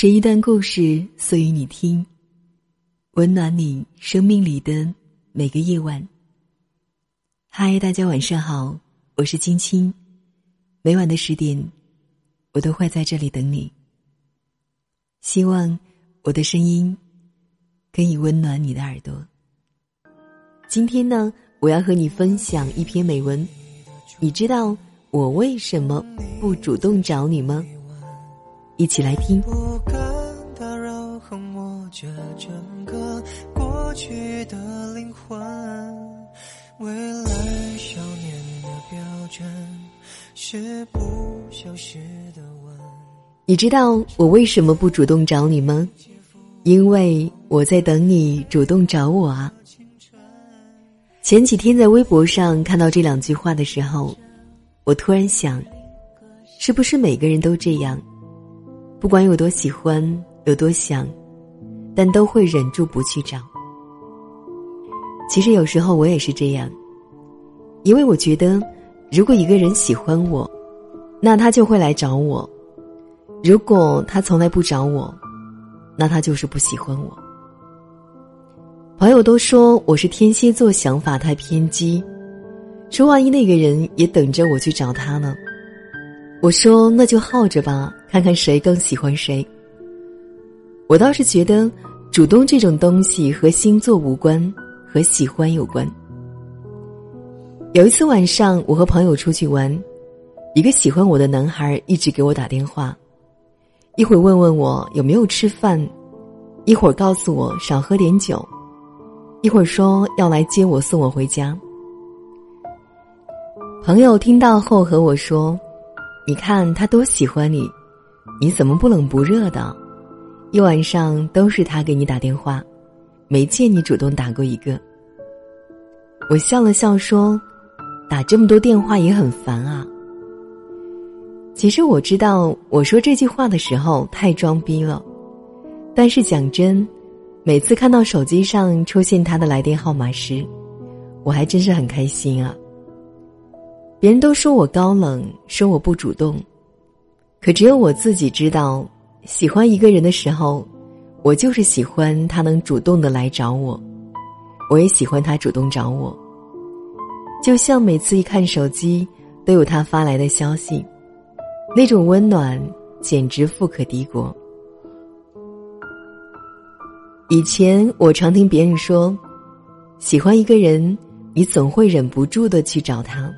是一段故事，诉与你听，温暖你生命里的每个夜晚。嗨，大家晚上好，我是青青，每晚的十点，我都会在这里等你。希望我的声音可以温暖你的耳朵。今天呢，我要和你分享一篇美文。你知道我为什么不主动找你吗？一起来听。你知道我为什么不主动找你吗？因为我在等你主动找我啊。前几天在微博上看到这两句话的时候，我突然想，是不是每个人都这样？不管有多喜欢，有多想，但都会忍住不去找。其实有时候我也是这样，因为我觉得，如果一个人喜欢我，那他就会来找我；如果他从来不找我，那他就是不喜欢我。朋友都说我是天蝎座，想法太偏激。说万一那个人也等着我去找他呢？我说那就耗着吧，看看谁更喜欢谁。我倒是觉得，主动这种东西和星座无关，和喜欢有关。有一次晚上，我和朋友出去玩，一个喜欢我的男孩一直给我打电话，一会儿问问我有没有吃饭，一会儿告诉我少喝点酒。一会儿说要来接我送我回家，朋友听到后和我说：“你看他多喜欢你，你怎么不冷不热的？一晚上都是他给你打电话，没见你主动打过一个。”我笑了笑说：“打这么多电话也很烦啊。”其实我知道我说这句话的时候太装逼了，但是讲真。每次看到手机上出现他的来电号码时，我还真是很开心啊。别人都说我高冷，说我不主动，可只有我自己知道，喜欢一个人的时候，我就是喜欢他能主动的来找我，我也喜欢他主动找我。就像每次一看手机，都有他发来的消息，那种温暖简直富可敌国。以前我常听别人说，喜欢一个人，你总会忍不住的去找他。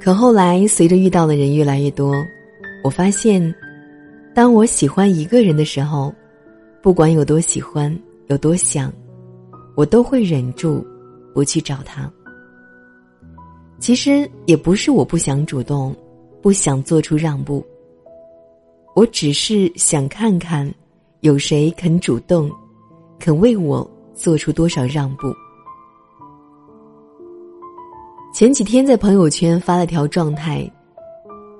可后来随着遇到的人越来越多，我发现，当我喜欢一个人的时候，不管有多喜欢，有多想，我都会忍住不去找他。其实也不是我不想主动，不想做出让步，我只是想看看，有谁肯主动。肯为我做出多少让步？前几天在朋友圈发了条状态：“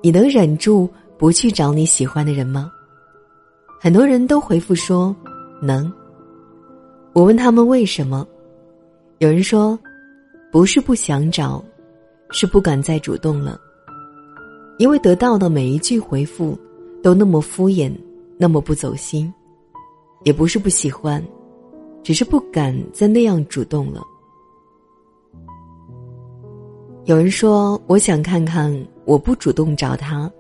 你能忍住不去找你喜欢的人吗？”很多人都回复说：“能。”我问他们为什么，有人说：“不是不想找，是不敢再主动了，因为得到的每一句回复都那么敷衍，那么不走心。”也不是不喜欢。只是不敢再那样主动了。有人说：“我想看看，我不主动找他，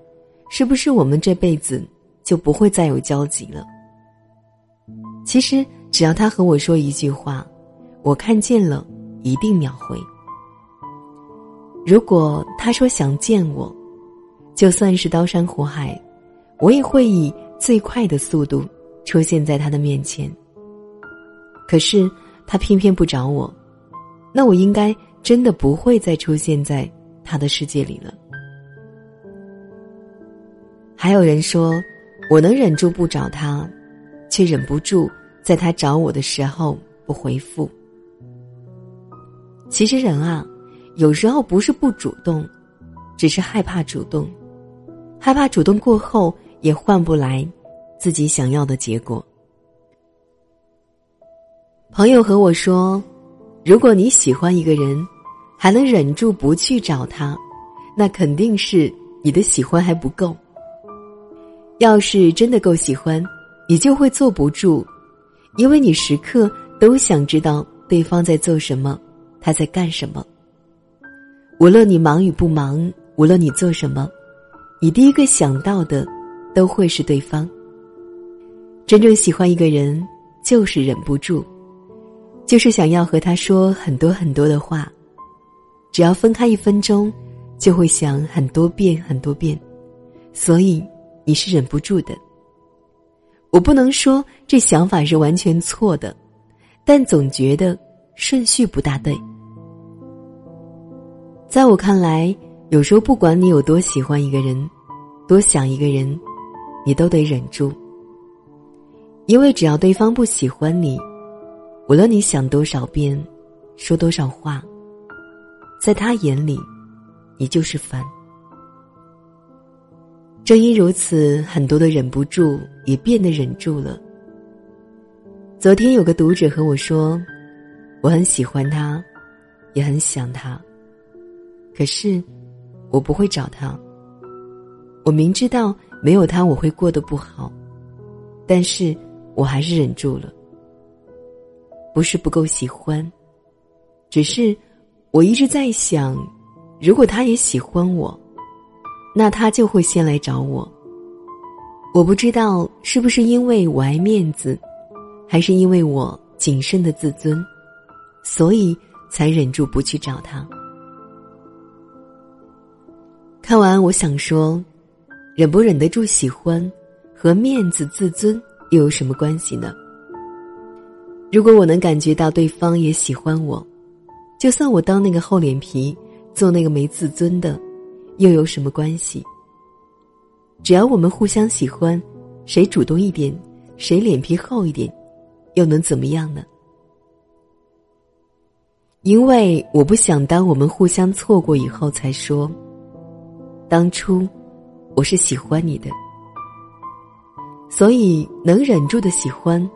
是不是我们这辈子就不会再有交集了？”其实，只要他和我说一句话，我看见了，一定秒回。如果他说想见我，就算是刀山火海，我也会以最快的速度出现在他的面前。可是他偏偏不找我，那我应该真的不会再出现在他的世界里了。还有人说，我能忍住不找他，却忍不住在他找我的时候不回复。其实人啊，有时候不是不主动，只是害怕主动，害怕主动过后也换不来自己想要的结果。朋友和我说：“如果你喜欢一个人，还能忍住不去找他，那肯定是你的喜欢还不够。要是真的够喜欢，你就会坐不住，因为你时刻都想知道对方在做什么，他在干什么。无论你忙与不忙，无论你做什么，你第一个想到的都会是对方。真正喜欢一个人，就是忍不住，就是想要和他说很多很多的话。只要分开一分钟，就会想很多遍很多遍，所以你是忍不住的。我不能说这想法是完全错的，但总觉得顺序不大对。在我看来，有时候不管你有多喜欢一个人，多想一个人，你都得忍住。因为只要对方不喜欢你，无论你想多少遍，说多少话，在他眼里，你就是烦。正因如此，很多的忍不住也变得忍住了。昨天有个读者和我说，我很喜欢他，也很想他。可是，我不会找他。我明知道没有他我会过得不好，但是我还是忍住了。不是不够喜欢，只是我一直在想，如果他也喜欢我，那他就会先来找我。我不知道是不是因为我爱面子，还是因为我谨慎的自尊，所以才忍住不去找他。看完，我想说，忍不忍得住喜欢，和面子自尊又有什么关系呢？如果我能感觉到对方也喜欢我，就算我当那个厚脸皮，做那个没自尊的，又有什么关系？只要我们互相喜欢，谁主动一点，谁脸皮厚一点，又能怎么样呢？因为我不想当我们互相错过以后才说。当初，我是喜欢你的，所以能忍住的喜欢，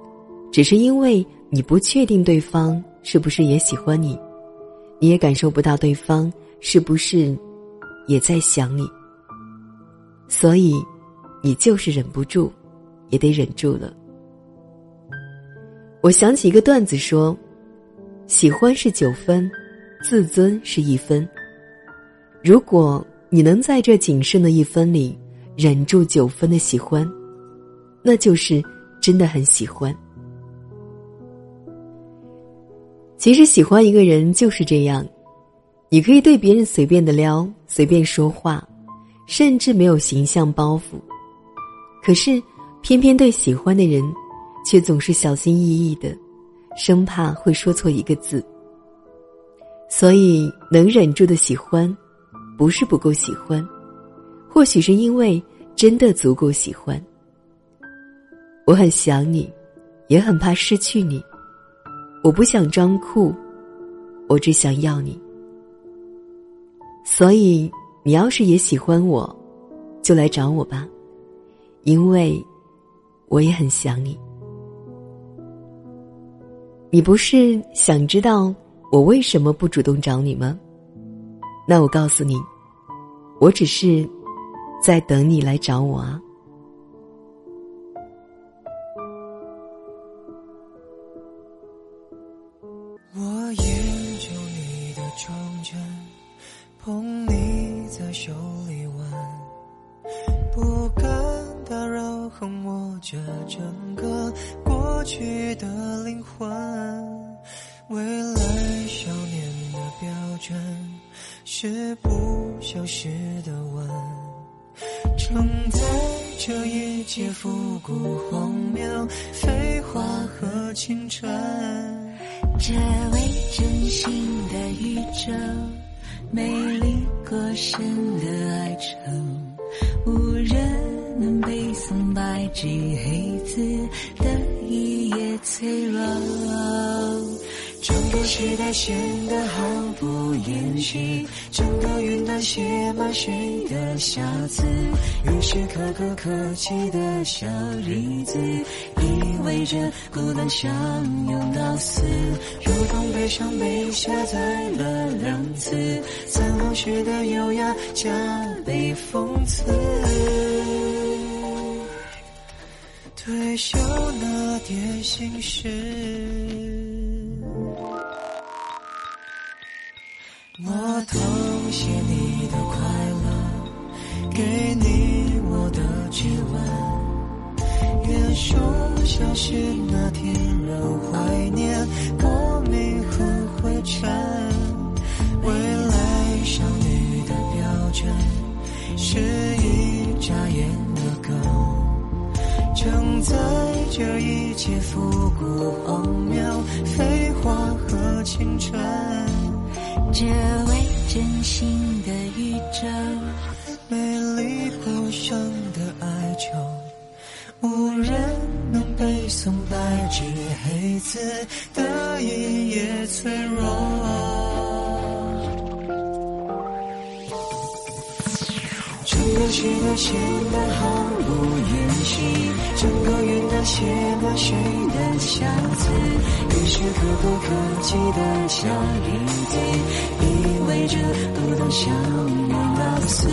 只是因为你不确定对方是不是也喜欢你，你也感受不到对方是不是也在想你，所以你就是忍不住，也得忍住了。我想起一个段子说，喜欢是九分，自尊是一分，如果。你能在这仅剩的一分里忍住九分的喜欢，那就是真的很喜欢。其实喜欢一个人就是这样，你可以对别人随便的撩，随便说话，甚至没有形象包袱，可是偏偏对喜欢的人，却总是小心翼翼的，生怕会说错一个字。所以能忍住的喜欢。不是不够喜欢，或许是因为真的足够喜欢。我很想你，也很怕失去你。我不想装酷，我只想要你。所以，你要是也喜欢我，就来找我吧，因为我也很想你。你不是想知道我为什么不主动找你吗？那我告诉你，我只是在等你来找我啊。你的装帧，捧你在手里玩，不敢打扰，横握着整个过去的灵魂，未来少年的标准。是不消失的吻，承载这一切复古荒谬、废话和青春。这新的宇宙，美丽过深的哀愁，无人能背诵白纸黑字的一页脆弱。整个时代显得毫不掩饰，整个云端写满谁的瑕疵？于是可歌可泣的小日子，意味着孤单相拥到死，如同悲伤被下载了两次，散落时的优雅加倍讽刺。推销那点心事。我偷写你的快乐，给你我的指纹。元首消失那天，仍怀念过敏和灰尘。未来少女的标准，是一眨眼的梗，承载着一切复古荒谬、废话和青春。这位真心的宇宙，美丽不伤的哀求，无人能背诵白纸黑字的一页脆弱。写的写满毫不掩饰，整个云的写满谁的相思，于是可不可及的小影子，意味着不懂想念那次，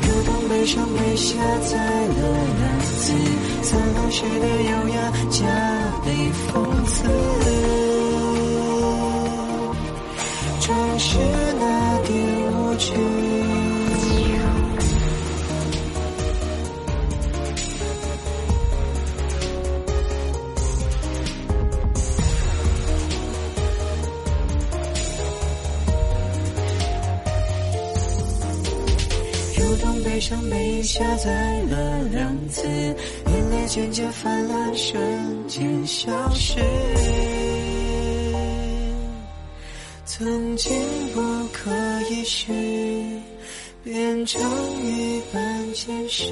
如同悲伤被下载了两次，散落时的优雅加倍讽刺，正是那点无知。像被下载了两次，眼泪渐渐泛滥，瞬间消失。曾经不可一世，变成一般见识。